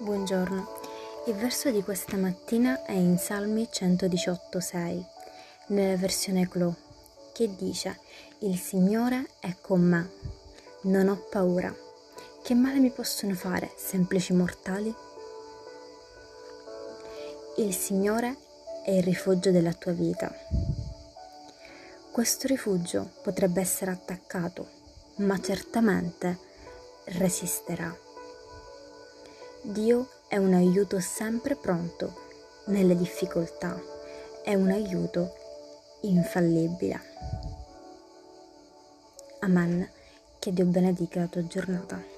Buongiorno, il verso di questa mattina è in Salmi 118,6, nella versione Clo, che dice: Il Signore è con me, non ho paura. Che male mi possono fare, semplici mortali? Il Signore è il rifugio della tua vita. Questo rifugio potrebbe essere attaccato, ma certamente resisterà. Dio è un aiuto sempre pronto nelle difficoltà, è un aiuto infallibile. Amen. Che Dio benedica la tua giornata.